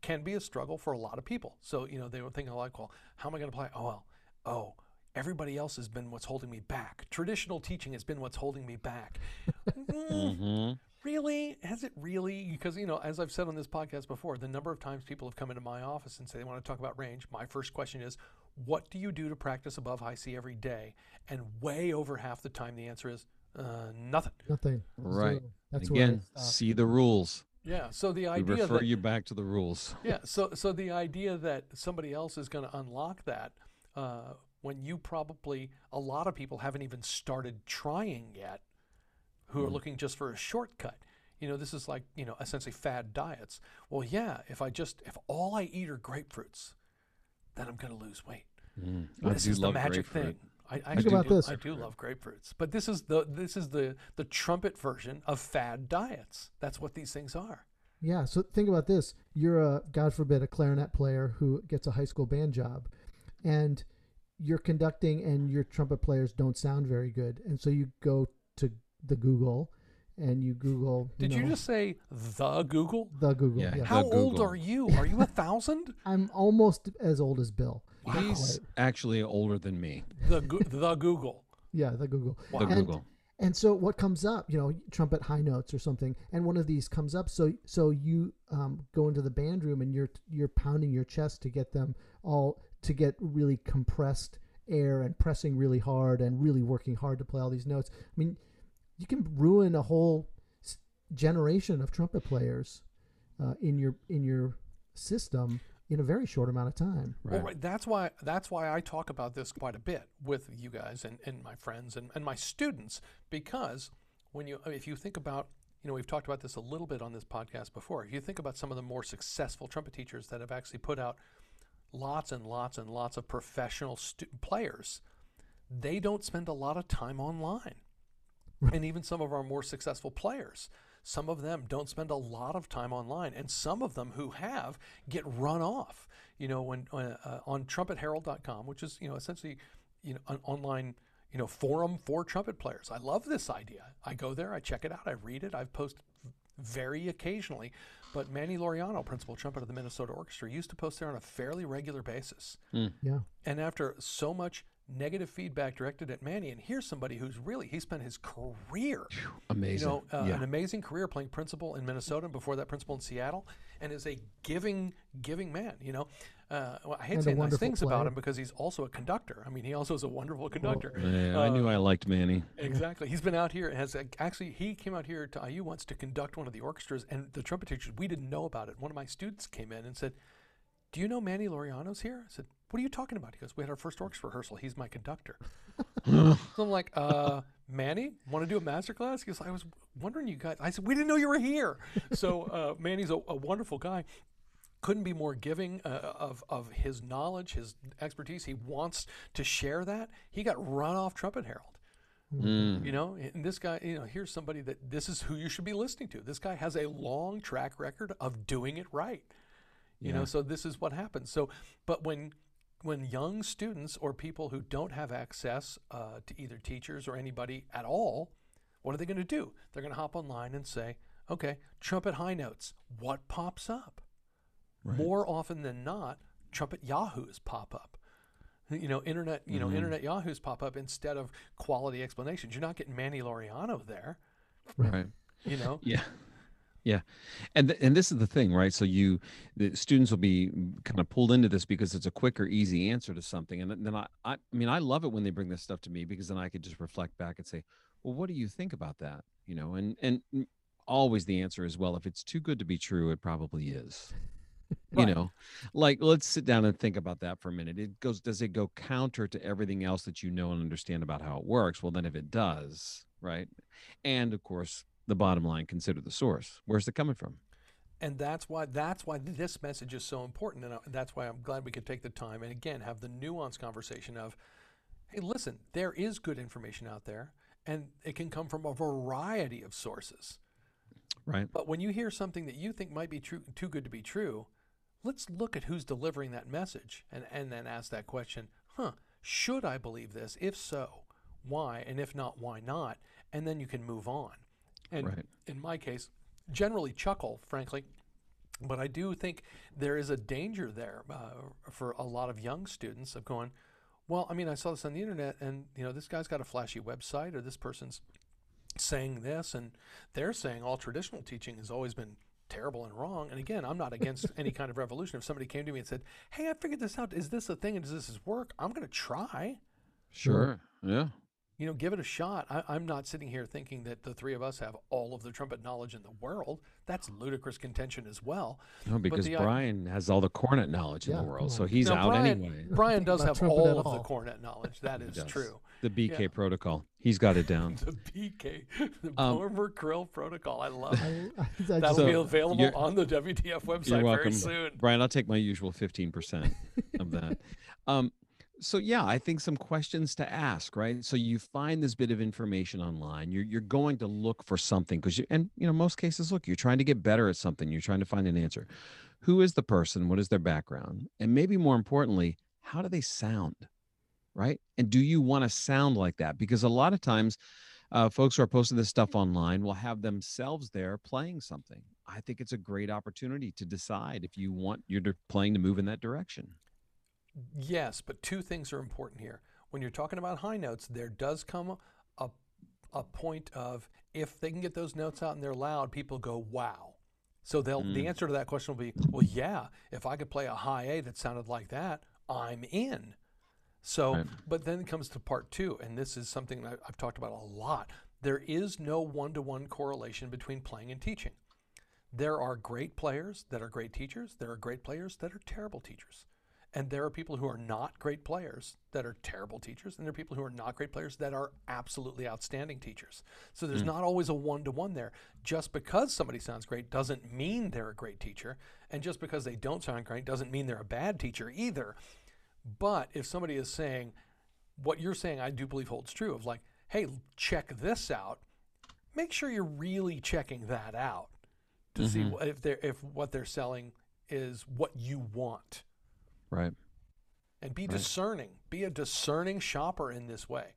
can be a struggle for a lot of people. So, you know, they were thinking like, well, how am I going to play? Oh, well, oh, everybody else has been what's holding me back. Traditional teaching has been what's holding me back. Mm, Mhm. Really? Has it really? Because, you know, as I've said on this podcast before, the number of times people have come into my office and say they want to talk about range, my first question is, what do you do to practice above high C every day? And way over half the time, the answer is uh, nothing. Nothing. Right. Zero. That's where again, I see the rules. Yeah. So the idea We idea refer that you back to the rules. yeah. So so the idea that somebody else is going to unlock that uh, when you probably a lot of people haven't even started trying yet, who are looking just for a shortcut. You know, this is like you know essentially fad diets. Well, yeah. If I just if all I eat are grapefruits, then I'm going to lose weight. Mm. I this do is the magic grapefruit. thing. I, I Think do, about do- this. I do love grapefruits, but this is the this is the the trumpet version of fad diets. That's what these things are. Yeah. So think about this. You're a, God forbid, a clarinet player who gets a high school band job and you're conducting and your trumpet players don't sound very good. And so you go to the Google and you Google. Did you just say the Google? the Google? Yeah. Yeah. How The old are you? Are you a thousand? I'm almost as old as Bill. Not He's actually older than me. the the Google. Yeah, the Google. Wow. The And- Google. And so what comes up, you know, trumpet high notes or something, and one of these comes up. So so you um, go into the band room and you're you're pounding your chest to get them all to get really compressed air and pressing really hard and really working hard to play all these notes. I mean, you can ruin a whole generation of trumpet players uh, in your in your system in a very short amount of time. Right. Well, right. That's why that's why I talk about this quite a bit with you guys and, and my friends and, and my students because when you if you think about you know we've talked about this a little bit on this podcast before. If you think about some of the more successful trumpet teachers that have actually put out lots and lots and lots of professional stu- players, they don't spend a lot of time online. And even some of our more successful players, some of them don't spend a lot of time online, and some of them who have get run off. You know, when uh, uh, on TrumpetHerald.com, which is you know essentially you know an online you know forum for trumpet players. I love this idea. I go there, I check it out, I read it, I've posted very occasionally. But Manny Laureano, principal trumpet of the Minnesota Orchestra, used to post there on a fairly regular basis. Yeah. And after so much negative feedback directed at Manny, and here's somebody who's really he spent his career, Amazing. you know, uh, yeah. an amazing career playing principal in Minnesota, and before that principal in Seattle, and is a giving, giving man. You know, uh, well, I hate And saying nice things about him because he's also a conductor. I mean, he also is a wonderful conductor. Yeah, I knew I liked Manny. Exactly. He's been out here and has actually he came out here to IU once to conduct one of the orchestras and the trumpet teachers we didn't know about it. One of my students came in and said, "Do you know Manny Laureano's here?" I said, "What are you talking about?" He goes, "We had our first orchestra rehearsal. He's my conductor." so I'm like, "Uh, Manny, want to do a master class?" He goes, "I was wondering you guys." I said, "We didn't know you were here." So uh, Manny's a, a wonderful guy couldn't be more giving uh, of, of his knowledge, his expertise. He wants to share that. He got run off Trumpet Herald. Mm. You know, and this guy, you know, here's somebody that this is who you should be listening to. This guy has a long track record of doing it right. You Yeah. know, so this is what happens. So, but when when young students or people who don't have access uh, to either teachers or anybody at all, what are they going to do? They're going to hop online and say, "Okay, trumpet high notes. What pops up?" Right. More often than not, trumpet yahoos pop up. You know, internet, you know, Mhm. internet yahoos pop up instead of quality explanations. You're not getting Manny Laureano there. Right. You know, Yeah. Yeah. And th- and this is the thing, right? So you the students will be kind of pulled into this because it's a quicker easy answer to something. And then I, I I mean I love it when they bring this stuff to me because then I could just reflect back and say, "Well, what do you think about that?" You know, and and always the answer is, "Well, if it's too good to be true, it probably is." You Right. know, like let's sit down and think about that for a minute. It goes does it go counter to everything else that you know and understand about how it works? Well, then if it does, right? And of course, the bottom line consider the source where's it coming from and that's why that's why this message is so important, and uh, that's why I'm glad we could take the time and again have the nuanced conversation of, hey, listen, there is good information out there, and it can come from a variety of sources. right But when you hear something that you think might be true, too good to be true, let's look at who's delivering that message and, and then ask that question, huh, should I believe this? If so, why? And if not, why not? And then you can move on. And Right. in my case, generally chuckle, frankly. But I do think there is a danger there uh, for a lot of young students of going, well, I mean, I saw this on the internet, and you know, this guy's got a flashy website, or this person's saying this, and they're saying all traditional teaching has always been terrible and wrong. And again, I'm not against any kind of revolution. If somebody came to me and said, "Hey, I figured this out. Is this a thing? And does this work?" I'm going to try. sure yeah You know, give it a shot. I, I'm not sitting here thinking that the three of us have all of the trumpet knowledge in the world. That's ludicrous contention as well. no because the, uh, bryan has all the cornet knowledge in the world come so he's Now, out Bryan, anyway Bryan does have trumpet all at of the cornet knowledge. That is does. true. the bk Yeah. protocol he's got it down The BK, the Um, Bormer Krill protocol. I love it. I, I That'll So, be available on the WTF website you're very welcome soon. bryan i'll take my usual 15% of that um so yeah i think some questions to ask right? So you find this bit of information online you're, you're going to look for something because you and you know most cases look you're trying to get better at something you're trying to find an answer. Who is the person? What is their background? And maybe more importantly how do they sound right? And do you want to sound like that? Because a lot of times uh, folks who are posting this stuff online will have themselves there playing something. I think it's a great opportunity to decide if you want your playing to move in that direction. Yes, but two things are important here. When you're talking about high notes, there does come a, a point of if they can get those notes out and they're loud, people go, wow. So they'll the mm. answer to that question will be, well, yeah, if I could play a high A that sounded like that, I'm in. So, Right. but then it comes to part two, and this is something that I've talked about a lot. There is no one to one correlation between playing and teaching. There are great players that are great teachers. There are great players that are terrible teachers. And there are people who are not great players that are terrible teachers. And there are people who are not great players that are absolutely outstanding teachers. So there's hmm. not always a one to one there. Just because somebody sounds great doesn't mean they're a great teacher. And just because they don't sound great doesn't mean they're a bad teacher either. But if somebody is saying, what you're saying, I do believe holds true of like, hey, check this out, make sure you're really checking that out to see mm-hmm. if they're if what they're selling is what you want Right. and be discerning be a discerning shopper in this way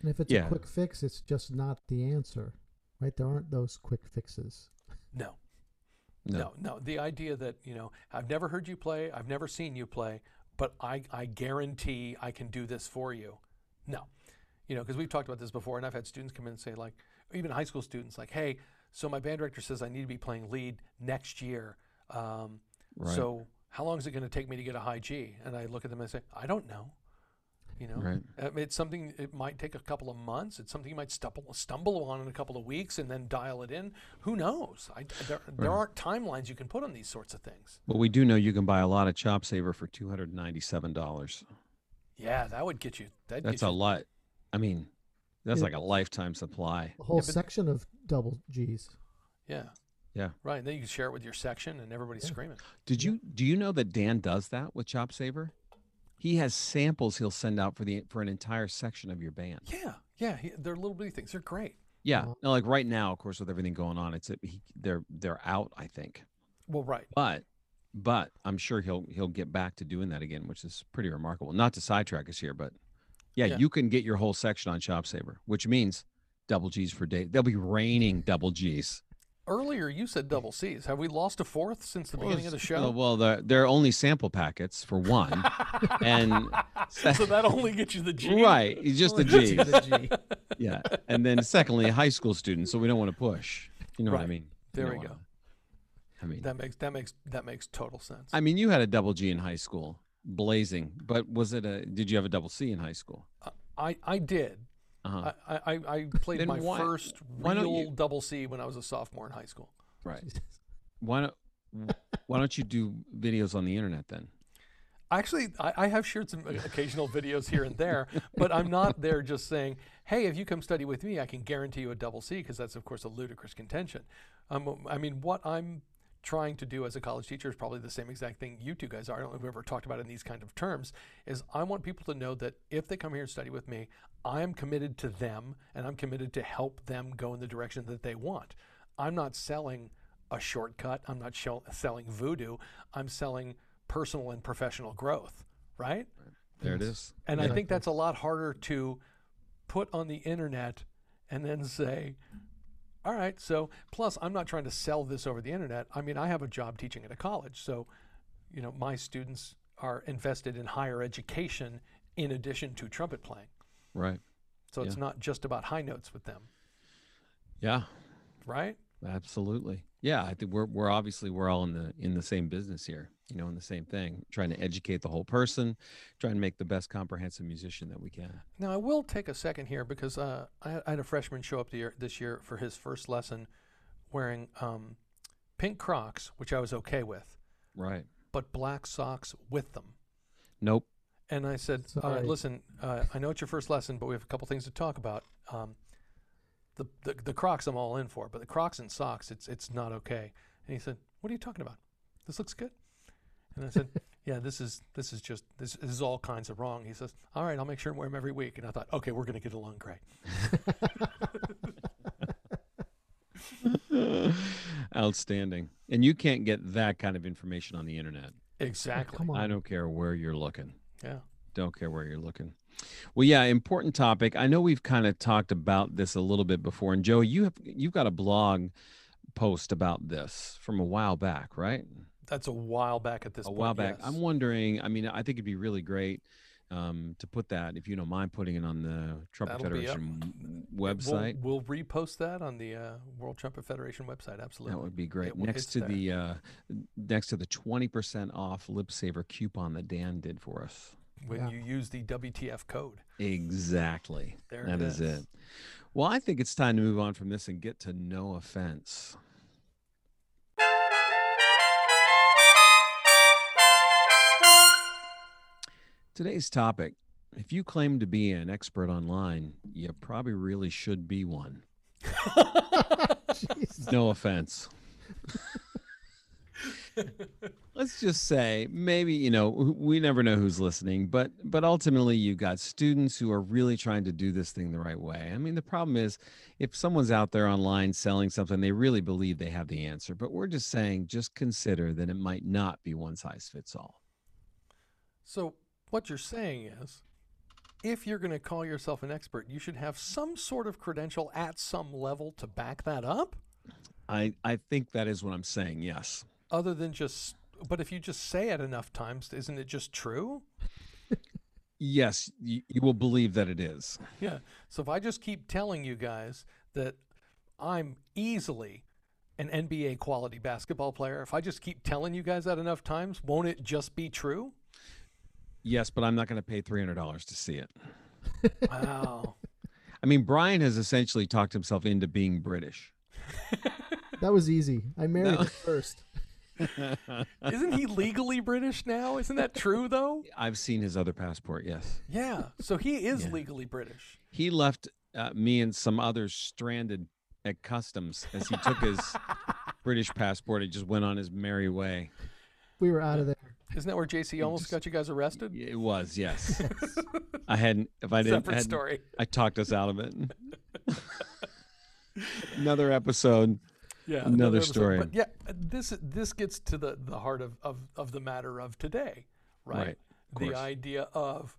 And if it's Yeah. a quick fix, it's just not the answer, right? There aren't those quick fixes. no No. no no the idea that you know i've never heard you play i've never seen you play but i i guarantee i can do this for you no you know because we've talked about this before and i've had students come in and say like even high school students like hey so my band director says i need to be playing lead next year um, Right. so how long is it going to take me to get a high g and i look at them and I say i don't know you know Right. Um, it's something it might take a couple of months it's something you might stumble stumble on in a couple of weeks and then dial it in who knows I, there, there aren't timelines you can put on these sorts of things But we do know you can buy a lot of Chop Saver for two hundred ninety-seven dollars. yeah that would get you that That's get a you, lot. I mean, that's Yeah. like a lifetime supply. A whole Yeah, but- section of double G's. yeah Yeah. right and then you can share it with your section and everybody's Yeah. screaming Did you do you know that Dan does that with Chop Saver? He has samples he'll send out for the for an entire section of your band. yeah yeah he, they're little bitty things they're great Yeah. Uh-huh. No, like right now, of course, with everything going on, it's he, they're they're out. I think, well right but but I'm sure he'll he'll get back to doing that again, which is pretty remarkable. Not to sidetrack us here, but yeah, Yeah. you can get your whole section on Chop Saver, which means double G's for day. They'll be raining double G's. Earlier you said double c's have we lost a fourth since the beginning of the show uh, Well, well, they're, they're only sample packets for one, and so that only gets you the g right, it's just the G. the G. Yeah, and then secondly, high school students, so we don't want to push. You know what I mean? There we go. wanna- I mean, that makes that makes that makes total sense I mean, you had a double G in high school, blazing. But was it a? Did you have a double C in high school? Uh, i i did Uh-huh. I, I, I played Then my why- first real you- double C when I was a sophomore in high school. right. Why don't Why don't you do videos on the internet then? Actually, I, I have shared some occasional videos here and there, but I'm not there just saying, "Hey, if you come study with me, I can guarantee you a double C," because that's of course a ludicrous contention. Um, I mean, what I'm trying to do as a college teacher is probably the same exact thing you two guys are. I don't know if we've ever talked about it in these kind of terms. Is I want people to know that if they come here and study with me, I am committed to them and I'm committed to help them go in the direction that they want. I'm not selling a shortcut. I'm not show, selling voodoo. I'm selling personal and professional growth, right? There it is. And I think that's a lot harder to put on the internet and then say, all right, so plus I'm not trying to sell this over the internet. I mean, I have a job teaching at a college. So, you know, my students are invested in higher education in addition to trumpet playing. Right. So it's not just about high notes with them, Yeah. right? Absolutely. Yeah, I think we're we're obviously we're all in the in the same business here, you know, in the same thing, trying to educate the whole person, trying to make the best comprehensive musician that we can. Now, I will take a second here because uh, I, I had a freshman show up the year, this year for his first lesson wearing um, pink Crocs, which I was okay with, Right. but black socks with them. Nope. And I said, All right, listen, uh, I know it's your first lesson, but we have a couple things to talk about. Um, the, the, the Crocs I'm all in for, but the Crocs and socks, it's, it's not okay. And he said, What are you talking about? This looks good. And I said, Yeah, this is this is just this, this is all kinds of wrong. He says, All right, I'll make sure and wear them every week. And I thought, Okay, we're going to get along great. Outstanding. And you can't get that kind of information on the internet. Exactly. Come on. I don't care where you're looking. Yeah. Don't care where you're looking. Well, yeah, important topic. I know we've kind of talked about this a little bit before, and Joe, you have you've got a blog post about this from a while back, right? That's a while back at this a point. while back. yes. I'm wondering. I mean, I think it'd be really great um, to put that, if you don't mind, putting it on the Trumpet That'll be up. Federation We'll- website. We'll, repost that on the uh, World Trumpet Federation website. Absolutely. That would be great. It will- next to there. the uh, next to the twenty percent off lip saver coupon that Dan did for us. when Yeah. you use the WTF code. Exactly. There That it is is. it. Well, I think it's time to move on from this and get to no offense. Today's topic if you claim to be an expert online, you probably really should be one. No offense. Let's just say maybe you know we never know who's listening, but but ultimately you've got students who are really trying to do this thing the right way. I mean, the problem is if someone's out there online selling something, they really believe they have the answer. But we're just saying, just consider that it might not be one size fits all. So what you're saying is, if you're going to call yourself an expert, you should have some sort of credential at some level to back that up, I I think that is what I'm saying. Yes. other than just. But if you just say it enough times, isn't it just true? Yes, you, you will believe that it is. Yeah. So if I just keep telling you guys that I'm easily an NBA quality basketball player, if I just keep telling you guys that enough times, won't it just be true? Yes, but I'm not going to pay three hundred dollars to see it. Wow. I mean, Bryan has essentially talked himself into being British. That was easy. I married No. him first. Isn't he legally British now? Isn't that true though? I've seen his other passport. Yes, Yeah. So he is Yeah. legally British. he left uh, me and some others stranded at customs as he took his British passport and just went on his merry way. We were out of there. Isn't that where JC almost just- got you guys arrested? It was yes. I hadn't. If I didn't, Separate hadn't- story. I talked us out of it. Another episode. Yeah. Another episode. story. But yeah, this this gets to the the heart of of, of the matter of today, right? Right, the idea of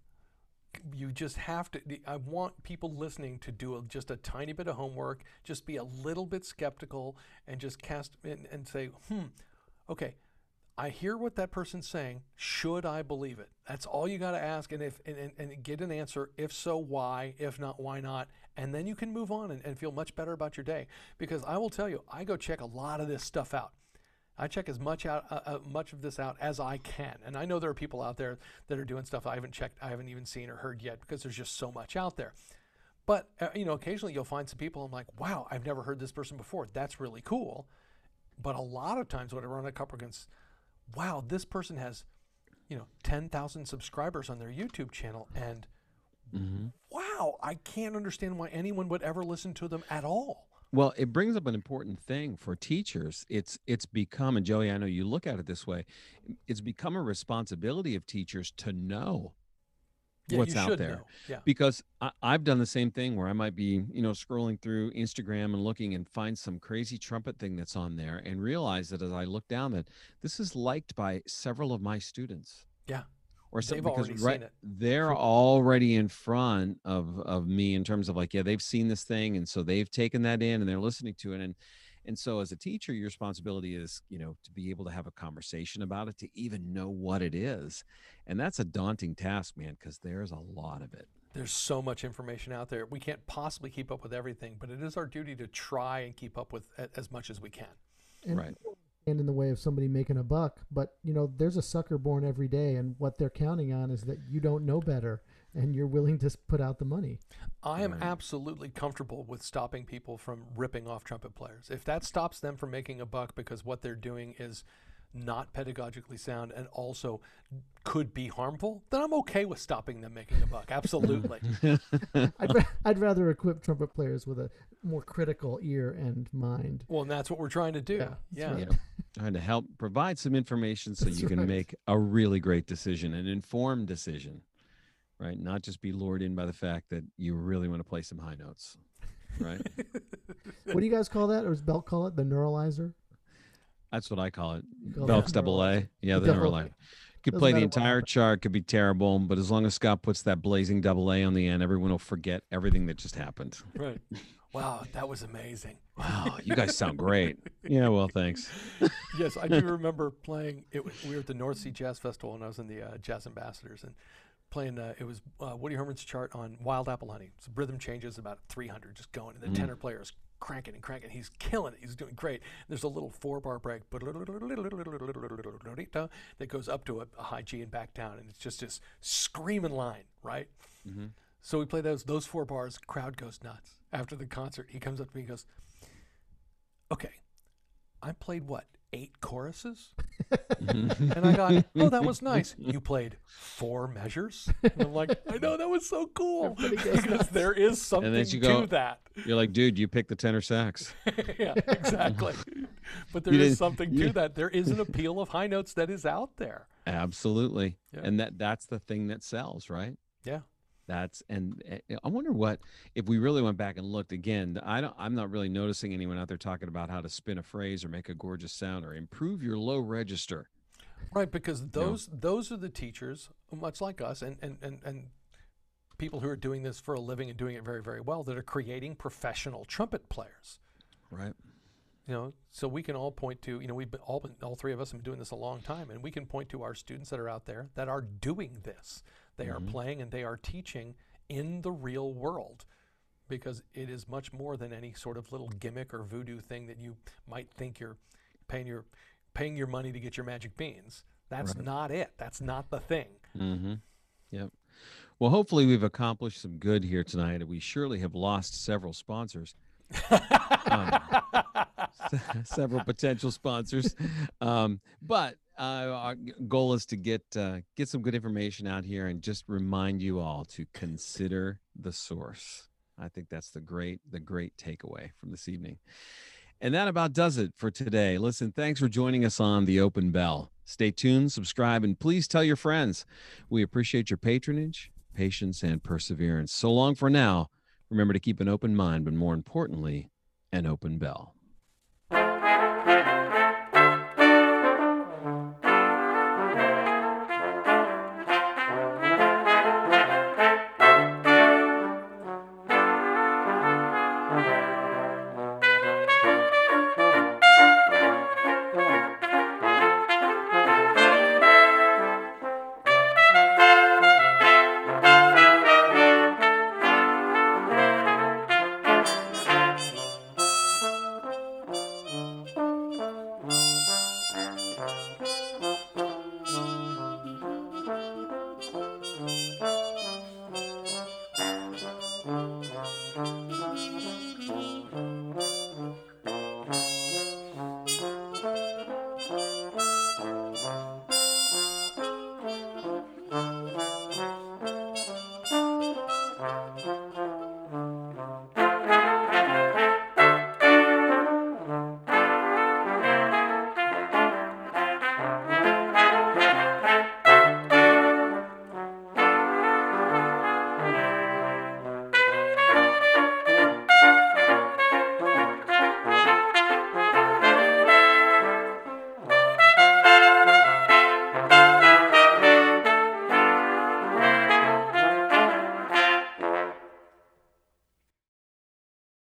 you just have to i want people listening to do a, just a tiny bit of homework just be a little bit skeptical and just cast and, and say hmm okay i hear what that person's saying. Should i believe it? That's all you got to ask and if and, and, and get an answer. If so why? If not why not? And then you can move on and, and feel much better about your day. Because i will tell you i go check a lot of this stuff out. I check as much out, uh, uh, much of this out as I can, and I know there are people out there that are doing stuff I haven't checked, I haven't even seen or heard yet because there's just so much out there. But uh, you know, occasionally you'll find some people I'm like, wow, I've never heard this person before. That's really cool. But a lot of times when I run a couple against, wow, this person has, you know, ten thousand subscribers on their YouTube channel, and Mm-hmm. wow, I can't understand why anyone would ever listen to them at all. Well, it brings up an important thing for teachers. It's it's become, and Joey, I know you look at it this way. It's become a responsibility of teachers to know Yeah, what's out there. Yeah. because I, I've done the same thing where I might be, you know, scrolling through Instagram and looking and find some crazy trumpet thing that's on there and realize that as I look down that this is liked by several of my students. Yeah. Or something because right, they're already in front of of me in terms of like, yeah, they've seen this thing and so they've taken that in and they're listening to it. And and so as a teacher, your responsibility is, you know, to be able to have a conversation about it, to even know what it is. And that's a daunting task, man, because there's a lot of it. There's so much information out there. We can't possibly keep up with everything, but it is our duty to try and keep up with as much as we can. And Right. stand in the way of somebody making a buck. But you know, there's a sucker born every day, and what they're counting on is that you don't know better, and you're willing to put out the money. I am Right. absolutely comfortable with stopping people from ripping off trumpet players. If that stops them from making a buck because what they're doing is not pedagogically sound and also could be harmful, then I'm okay with stopping them making a buck. Absolutely. I'd, ra- I'd rather equip trumpet players with a more critical ear and mind. well, and that's what we're trying to do. Yeah, Yeah. right. Yeah. Trying to help provide some information so That's you can right. make a really great decision, an informed decision, right? Not just be lured in by the fact that you really want to play some high notes, right? What do you guys call that, or does Belck call it the neuralizer? That's what I call it. call Belck's that double A. Yeah, the Double neuralizer. Could Doesn't play the entire happens. chart, could be terrible, but as long as Scott puts that blazing double A on the end, everyone will forget everything that just happened. Right. Wow, that was amazing. Wow, you guys sound great. Yeah, well, thanks. yes, I do remember playing. It was, we were at the North Sea Jazz Festival, and I was in the uh, Jazz Ambassadors, and playing. Uh, it was uh, Woody Herman's chart on Wild Apple Honey. So rhythm changes about 300, just going, and the tenor player is cranking and cranking. He's killing it. He's doing great. There's a little four bar break that goes up to a, a high G and back down, and it's just this screaming line, right? So we play those those four bars. Crowd goes nuts. After the concert, he comes up to me and goes, "Okay, I played what eight choruses?" and I got, "Oh, that was nice. You played four measures." And I'm like, "I know that was so cool because there is something you to go- that." You're like, dude, you picked the tenor sax. yeah, exactly. but there You is something you- to that. There is an appeal of high notes that is out there. Absolutely. Yeah. And that that's the thing that sells, right? Yeah. That's and uh, I wonder what if we really went back and looked again. I don't. I'm not really noticing anyone out there talking about how to spin a phrase or make a gorgeous sound or improve your low register. Right, because those those are the teachers, much like us, and, and, and, and people who are doing this for a living and doing it very, very well, that are creating professional trumpet players. Right. You know, so we can all point to, you know, we've been all been, all three of us have been doing this a long time, and we can point to our students that are out there that are doing this. They are playing and they are teaching in the real world, because it is much more than any sort of little gimmick or voodoo thing that you might think you're paying your paying your money to get your magic beans. That's not it. That's not the thing. Mm-hmm. Yep. Well, hopefully we've accomplished some good here tonight. We surely have lost several sponsors. Um, several potential sponsors. Um, but uh, our goal is to get uh, get some good information out here and just remind you all to consider the source. I think that's the great the great takeaway from this evening. And that about does it for today. Listen, thanks for joining us on the Open Bell. Stay tuned, subscribe, and please tell your friends. We appreciate your patronage, patience, and perseverance. So long for now. Remember to keep an open mind, but more importantly, an open bell.